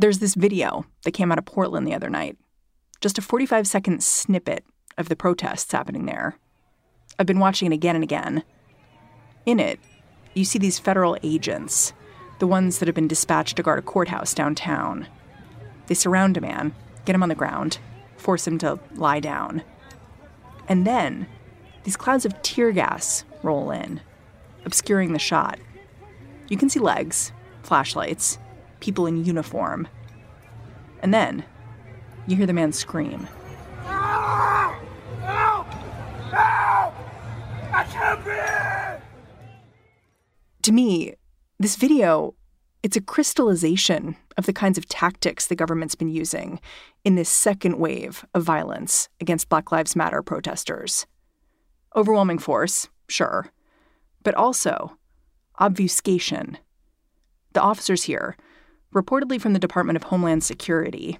There's this video that came out of Portland the other night. Just a 45 second snippet of the protests happening there. I've been watching it again and again. In it, you see these federal agents, the ones that have been dispatched to guard a courthouse downtown. They surround a man, get him on the ground, force him to lie down. And then these clouds of tear gas roll in, obscuring the shot. You can see legs, flashlights, people in uniform. And then you hear the man scream. Help! Help! I can't breathe! To me, this video, it's a crystallization of the kinds of tactics the government's been using in this second wave of violence against Black Lives Matter protesters. Overwhelming force, sure, but also obfuscation. The officers here, reportedly from the Department of Homeland Security,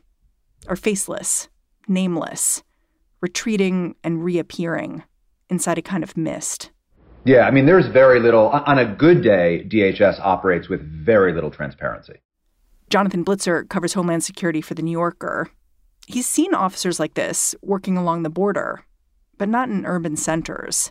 are faceless, nameless, retreating and reappearing inside a kind of mist. Yeah, I mean, there's very little. On a good day, DHS operates with very little transparency. Jonathan Blitzer covers Homeland Security for The New Yorker. He's seen officers like this working along the border, but not in urban centers.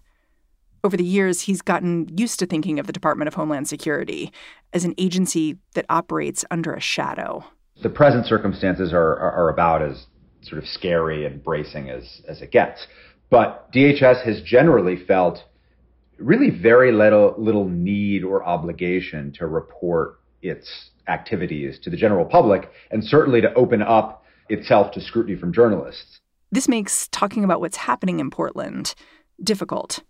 Over the years, he's gotten used to thinking of the Department of Homeland Security as an agency that operates under a shadow. The present circumstances are, are, are about as sort of scary and bracing as, as it gets. But DHS has generally felt really very little, little need or obligation to report its activities to the general public and certainly to open up itself to scrutiny from journalists. This makes talking about what's happening in Portland difficult.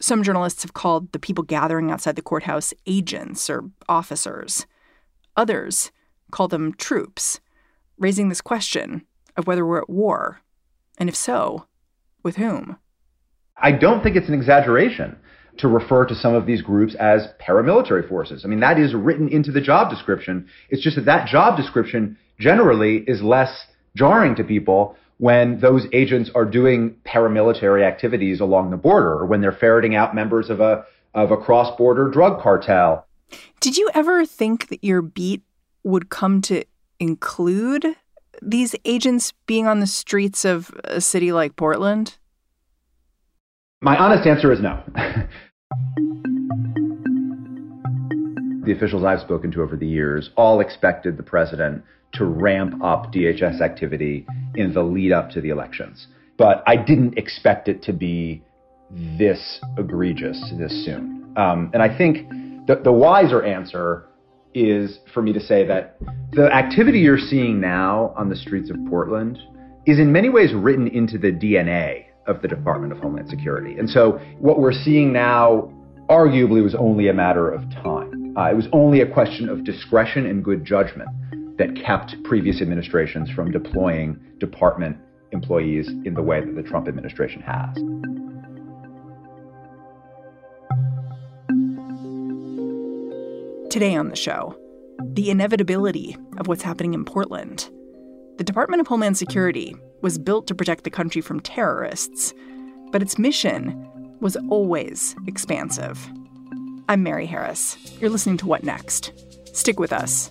Some journalists have called the people gathering outside the courthouse agents or officers. Others call them troops, raising this question of whether we're at war, and if so, with whom. I don't think it's an exaggeration to refer to some of these groups as paramilitary forces. I mean, that is written into the job description. It's just that that job description generally is less jarring to people when those agents are doing paramilitary activities along the border or when they're ferreting out members of a of a cross-border drug cartel. Did you ever think that your beat would come to include these agents being on the streets of a city like Portland? My honest answer is no. the officials I've spoken to over the years all expected the president to ramp up DHS activity in the lead up to the elections. But I didn't expect it to be this egregious this soon. Um, and I think the, the wiser answer is for me to say that the activity you're seeing now on the streets of Portland is in many ways written into the DNA of the Department of Homeland Security. And so what we're seeing now arguably was only a matter of time. Uh, it was only a question of discretion and good judgment that kept previous administrations from deploying department employees in the way that the Trump administration has. Today on the show, the inevitability of what's happening in Portland. The Department of Homeland Security was built to protect the country from terrorists, but its mission was always expansive. I'm Mary Harris. You're listening to What Next? Stick with us.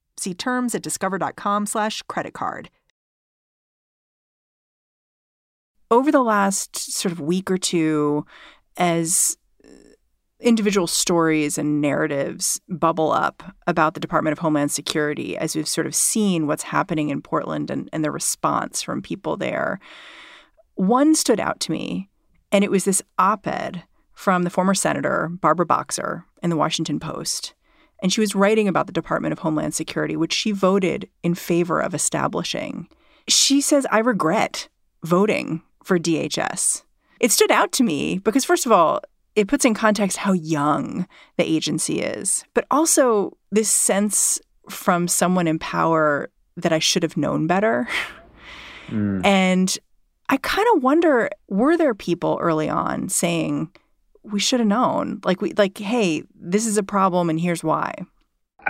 See terms at discover.com slash credit card. over the last sort of week or two, as individual stories and narratives bubble up about the Department of Homeland Security, as we've sort of seen what's happening in Portland and, and the response from people there, one stood out to me, and it was this op ed from the former Senator Barbara Boxer in the Washington Post. And she was writing about the Department of Homeland Security, which she voted in favor of establishing. She says, I regret voting for DHS. It stood out to me because, first of all, it puts in context how young the agency is, but also this sense from someone in power that I should have known better. Mm. And I kind of wonder were there people early on saying, we should have known. Like we like hey this is a problem and here's why.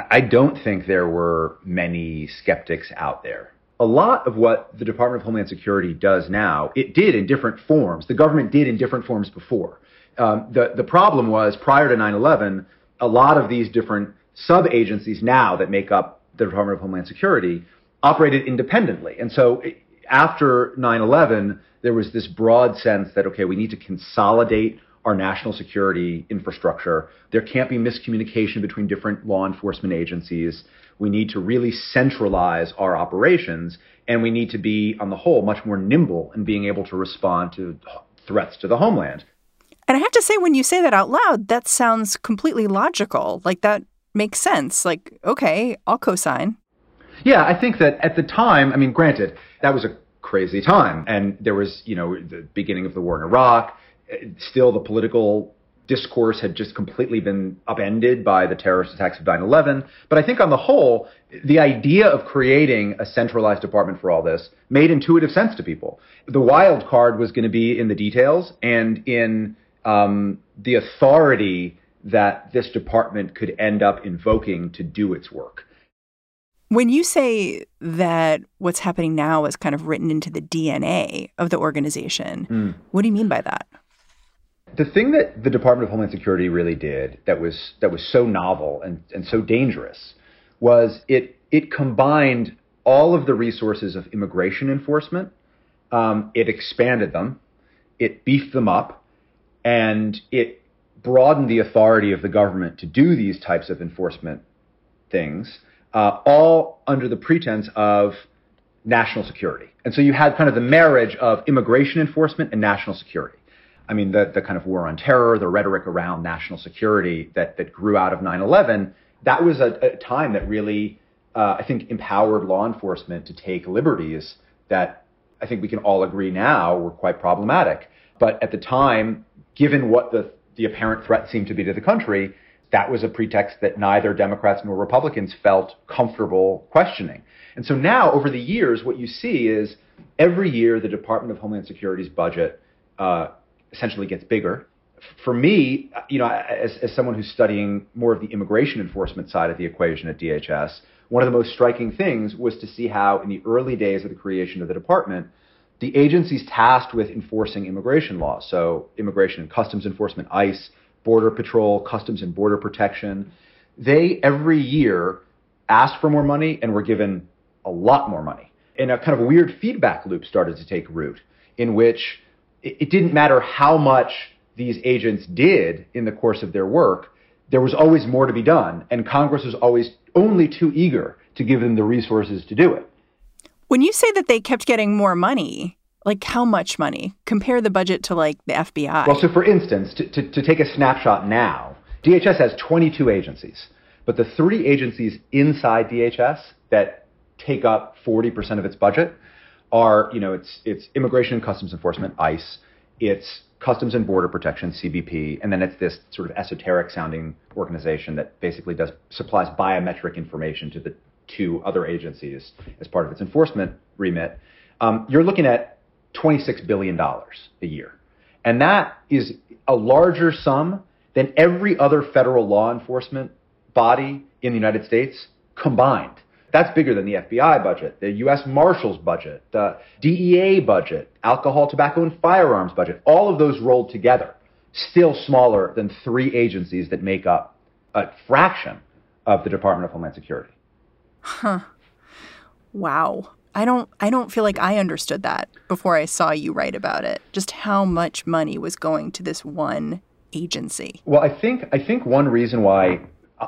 I don't think there were many skeptics out there. A lot of what the department of homeland security does now it did in different forms. The government did in different forms before. Um, the, the problem was prior to 9-11 a lot of these different sub agencies now that make up the department of homeland security operated independently. And so after 9-11 there was this broad sense that okay we need to consolidate our national security infrastructure. There can't be miscommunication between different law enforcement agencies. We need to really centralize our operations, and we need to be, on the whole, much more nimble in being able to respond to threats to the homeland. And I have to say, when you say that out loud, that sounds completely logical. Like that makes sense. Like, okay, I'll co-sign. Yeah, I think that at the time, I mean, granted, that was a crazy time, and there was, you know, the beginning of the war in Iraq still the political discourse had just completely been upended by the terrorist attacks of 9 11. But I think on the whole, the idea of creating a centralized department for all this made intuitive sense to people. The wild card was going to be in the details and in um, the authority that this department could end up invoking to do its work. When you say that what's happening now is kind of written into the DNA of the organization, mm. what do you mean by that? The thing that the Department of Homeland Security really did that was that was so novel and, and so dangerous was it it combined all of the resources of immigration enforcement. Um, it expanded them, it beefed them up, and it broadened the authority of the government to do these types of enforcement things, uh, all under the pretense of national security. And so you had kind of the marriage of immigration enforcement and national security. I mean, the, the kind of war on terror, the rhetoric around national security that, that grew out of 9 11, that was a, a time that really, uh, I think, empowered law enforcement to take liberties that I think we can all agree now were quite problematic. But at the time, given what the, the apparent threat seemed to be to the country, that was a pretext that neither Democrats nor Republicans felt comfortable questioning. And so now, over the years, what you see is every year the Department of Homeland Security's budget uh, essentially gets bigger. For me, you know, as, as someone who's studying more of the immigration enforcement side of the equation at DHS, one of the most striking things was to see how, in the early days of the creation of the department, the agencies tasked with enforcing immigration laws, so Immigration and Customs Enforcement, ICE, Border Patrol, Customs and Border Protection, they every year asked for more money and were given a lot more money. And a kind of weird feedback loop started to take root in which it, it didn't matter how much these agents did in the course of their work, there was always more to be done. And Congress was always only too eager to give them the resources to do it. When you say that they kept getting more money, like how much money? Compare the budget to like the FBI. Well, so for instance, to, to, to take a snapshot now, DHS has 22 agencies, but the three agencies inside DHS that take up 40% of its budget are, you know, it's it's Immigration and Customs Enforcement, ICE, it's Customs and Border Protection, CBP, and then it's this sort of esoteric sounding organization that basically does supplies biometric information to the two other agencies as part of its enforcement remit. Um, you're looking at $26 billion a year. And that is a larger sum than every other federal law enforcement body in the United States combined. That's bigger than the FBI budget, the U.S. Marshals budget, the DEA budget, alcohol, tobacco, and firearms budget. All of those rolled together, still smaller than three agencies that make up a fraction of the Department of Homeland Security. Huh. Wow. I don't I don't feel like I understood that before I saw you write about it. Just how much money was going to this one agency. Well, I think I think one reason why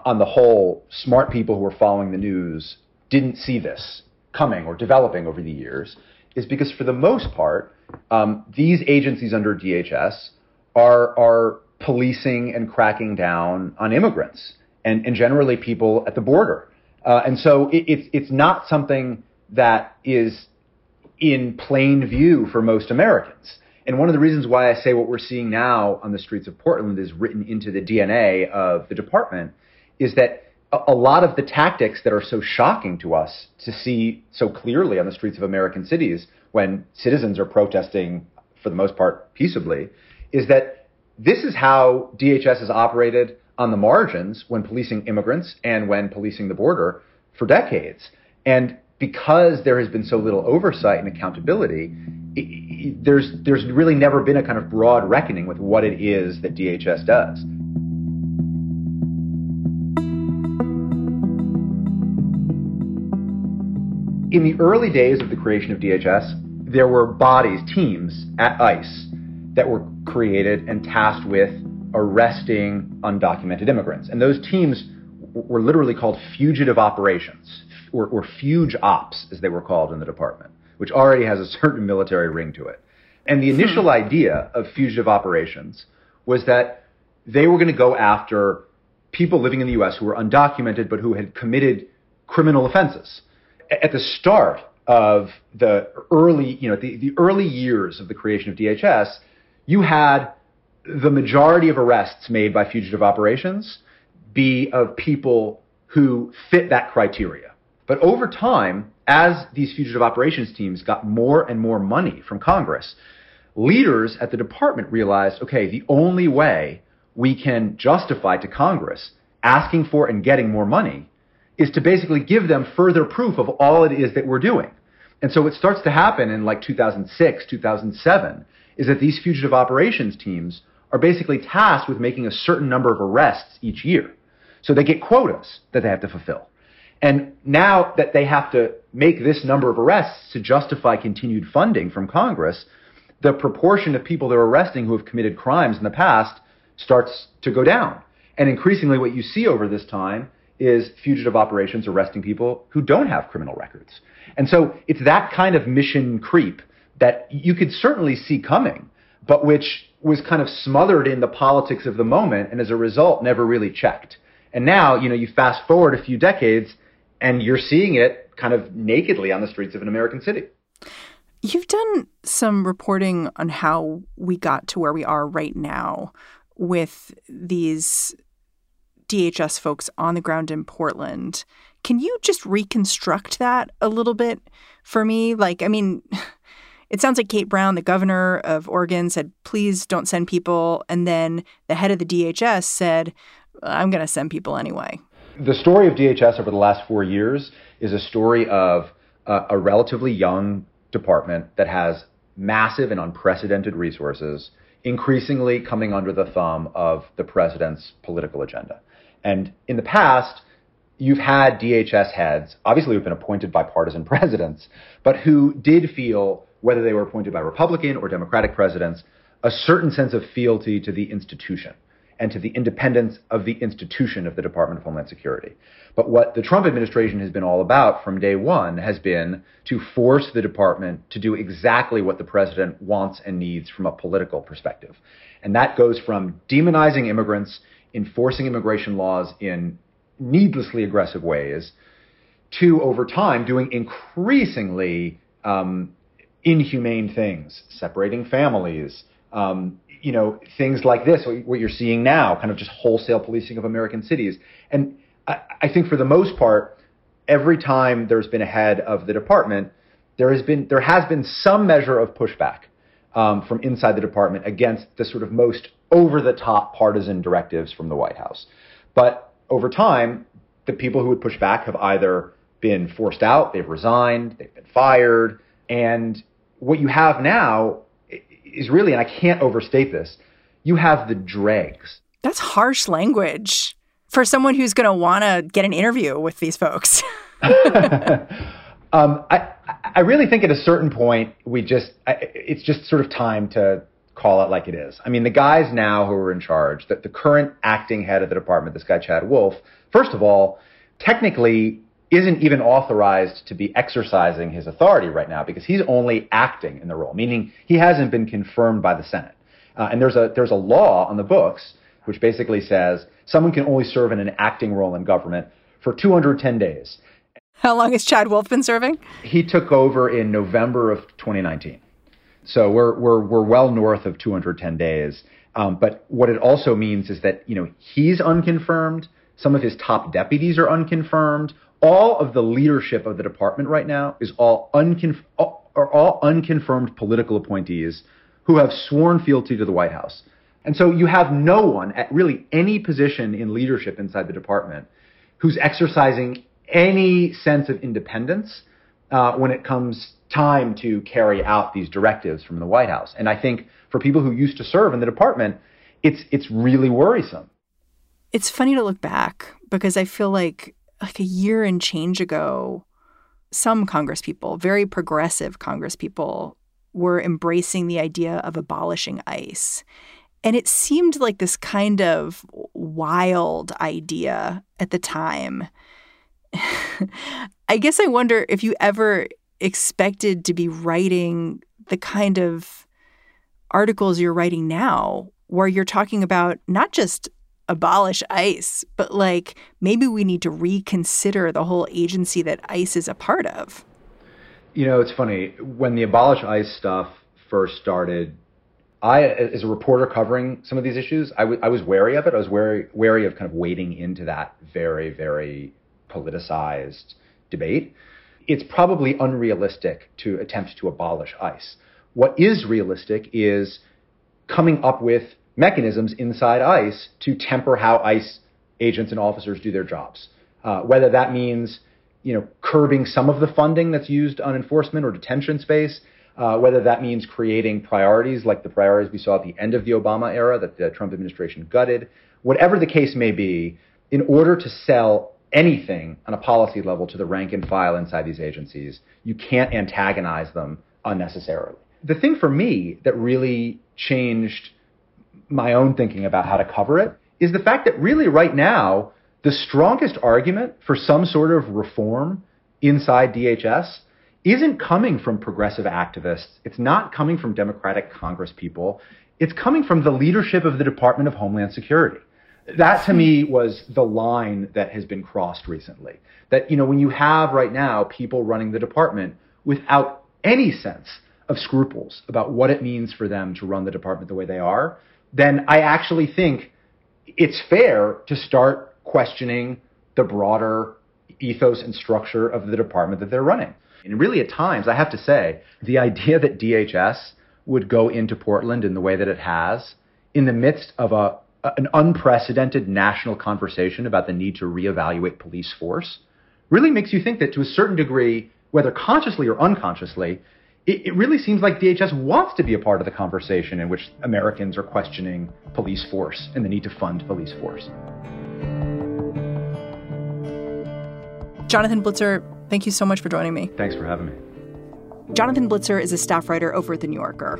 on the whole smart people who were following the news didn't see this coming or developing over the years is because for the most part um, these agencies under DHS are are policing and cracking down on immigrants and, and generally people at the border. Uh, and so it, it's it's not something that is in plain view for most Americans. And one of the reasons why I say what we're seeing now on the streets of Portland is written into the DNA of the department is that a lot of the tactics that are so shocking to us to see so clearly on the streets of American cities when citizens are protesting, for the most part, peaceably, is that this is how DHS has operated on the margins when policing immigrants and when policing the border for decades. And because there has been so little oversight and accountability, it, there's there's really never been a kind of broad reckoning with what it is that DHS does. In the early days of the creation of DHS, there were bodies, teams at ICE that were created and tasked with arresting undocumented immigrants. And those teams were literally called fugitive operations, or, or fuge ops, as they were called in the department, which already has a certain military ring to it. And the initial hmm. idea of fugitive operations was that they were going to go after people living in the U.S. who were undocumented but who had committed criminal offenses. At the start of the early, you know, the, the early years of the creation of DHS, you had the majority of arrests made by fugitive operations be of people who fit that criteria. But over time, as these fugitive operations teams got more and more money from Congress, leaders at the department realized okay, the only way we can justify to Congress asking for and getting more money is to basically give them further proof of all it is that we're doing. And so what starts to happen in like 2006, 2007 is that these fugitive operations teams are basically tasked with making a certain number of arrests each year. So they get quotas that they have to fulfill. And now that they have to make this number of arrests to justify continued funding from Congress, the proportion of people they're arresting who have committed crimes in the past starts to go down. And increasingly, what you see over this time is fugitive operations arresting people who don't have criminal records. And so it's that kind of mission creep that you could certainly see coming, but which was kind of smothered in the politics of the moment and as a result never really checked. And now, you know, you fast forward a few decades and you're seeing it kind of nakedly on the streets of an American city. You've done some reporting on how we got to where we are right now with these DHS folks on the ground in Portland. Can you just reconstruct that a little bit for me? Like, I mean, it sounds like Kate Brown, the governor of Oregon, said, please don't send people. And then the head of the DHS said, I'm going to send people anyway. The story of DHS over the last four years is a story of a relatively young department that has massive and unprecedented resources, increasingly coming under the thumb of the president's political agenda. And in the past, you've had DHS heads, obviously who've been appointed by partisan presidents, but who did feel whether they were appointed by Republican or Democratic presidents, a certain sense of fealty to the institution and to the independence of the institution of the Department of Homeland Security. But what the Trump administration has been all about from day one has been to force the department to do exactly what the president wants and needs from a political perspective. And that goes from demonizing immigrants, enforcing immigration laws in needlessly aggressive ways, to over time doing increasingly um, inhumane things, separating families, um, you know, things like this, what you're seeing now, kind of just wholesale policing of American cities. And I, think for the most part, every time there's been a head of the department, there has been there has been some measure of pushback um, from inside the department against the sort of most over the top partisan directives from the White House. But over time, the people who would push back have either been forced out, they've resigned, they've been fired, and what you have now is really, and I can't overstate this, you have the dregs. That's harsh language for someone who's going to want to get an interview with these folks. um, I, I really think at a certain point, we just, it's just sort of time to call it like it is. I mean, the guys now who are in charge, that the current acting head of the department, this guy, Chad Wolf, first of all, technically isn't even authorized to be exercising his authority right now because he's only acting in the role, meaning he hasn't been confirmed by the Senate. Uh, and there's a, there's a law on the books which basically says someone can only serve in an acting role in government for 210 days. How long has Chad Wolf been serving? He took over in November of 2019. So we're, we're, we're well north of 210 days. Um, but what it also means is that, you know, he's unconfirmed. Some of his top deputies are unconfirmed. All of the leadership of the department right now is all, unconf- are all unconfirmed political appointees who have sworn fealty to the White House. And so you have no one at really any position in leadership inside the department who's exercising any sense of independence uh, when it comes time to carry out these directives from the White House. And I think for people who used to serve in the department, it's it's really worrisome. It's funny to look back because I feel like like a year and change ago, some Congress people, very progressive Congress people, were embracing the idea of abolishing ICE. And it seemed like this kind of wild idea at the time. I guess I wonder if you ever expected to be writing the kind of articles you're writing now, where you're talking about not just abolish ICE, but like maybe we need to reconsider the whole agency that ICE is a part of. You know, it's funny. When the abolish ICE stuff first started, I, as a reporter covering some of these issues, I, w- I was wary of it. I was wary, wary of kind of wading into that very, very politicized debate it's probably unrealistic to attempt to abolish ICE. What is realistic is coming up with mechanisms inside ICE to temper how ICE agents and officers do their jobs. Uh, whether that means, you know, curbing some of the funding that's used on enforcement or detention space, uh, whether that means creating priorities like the priorities we saw at the end of the Obama era that the Trump administration gutted, whatever the case may be, in order to sell anything on a policy level to the rank and file inside these agencies. You can't antagonize them unnecessarily. The thing for me that really changed my own thinking about how to cover it is the fact that really right now, the strongest argument for some sort of reform inside DHS isn't coming from progressive activists. It's not coming from Democratic Congress people. It's coming from the leadership of the Department of Homeland Security that to me was the line that has been crossed recently. That, you know, when you have right now people running the department without any sense of scruples about what it means for them to run the department the way they are, then I actually think it's fair to start questioning the broader ethos and structure of the department that they're running. And really, at times, I have to say, the idea that DHS would go into Portland in the way that it has, in the midst of a an unprecedented national conversation about the need to reevaluate police force really makes you think that to a certain degree, whether consciously or unconsciously, it, it, really seems like DHS wants to be a part of the conversation in which Americans are questioning police force and the need to fund police force. Jonathan Blitzer, thank you so much for joining me. Thanks for having me. Jonathan Blitzer is a staff writer over at The New Yorker.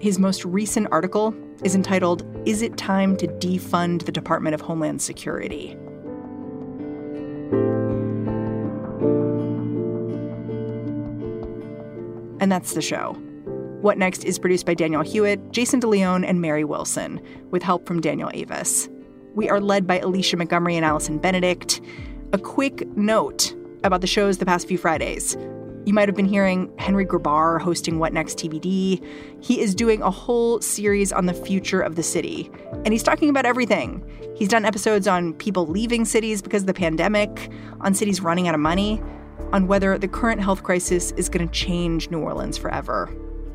His most recent article is entitled, Is It Time to Defund the Department of Homeland Security? And that's the show. What Next is produced by Daniel Hewitt, Jason DeLeon, and Mary Wilson, with help from Daniel Avis. We are led by Alicia Montgomery and Allison Benedict. A quick note about the shows the past few Fridays. You might have been hearing Henry Grabar hosting What Next TBD. He is doing a whole series on the future of the city, and he's talking about everything. He's done episodes on people leaving cities because of the pandemic, on cities running out of money, on whether the current health crisis is going to change New Orleans forever.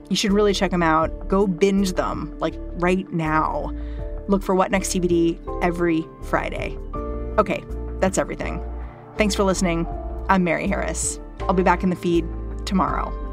You should really check them out. Go binge them, like right now. Look for What Next TBD every Friday. Okay, that's everything. Thanks for listening. I'm Mary Harris. I'll be back in the feed tomorrow.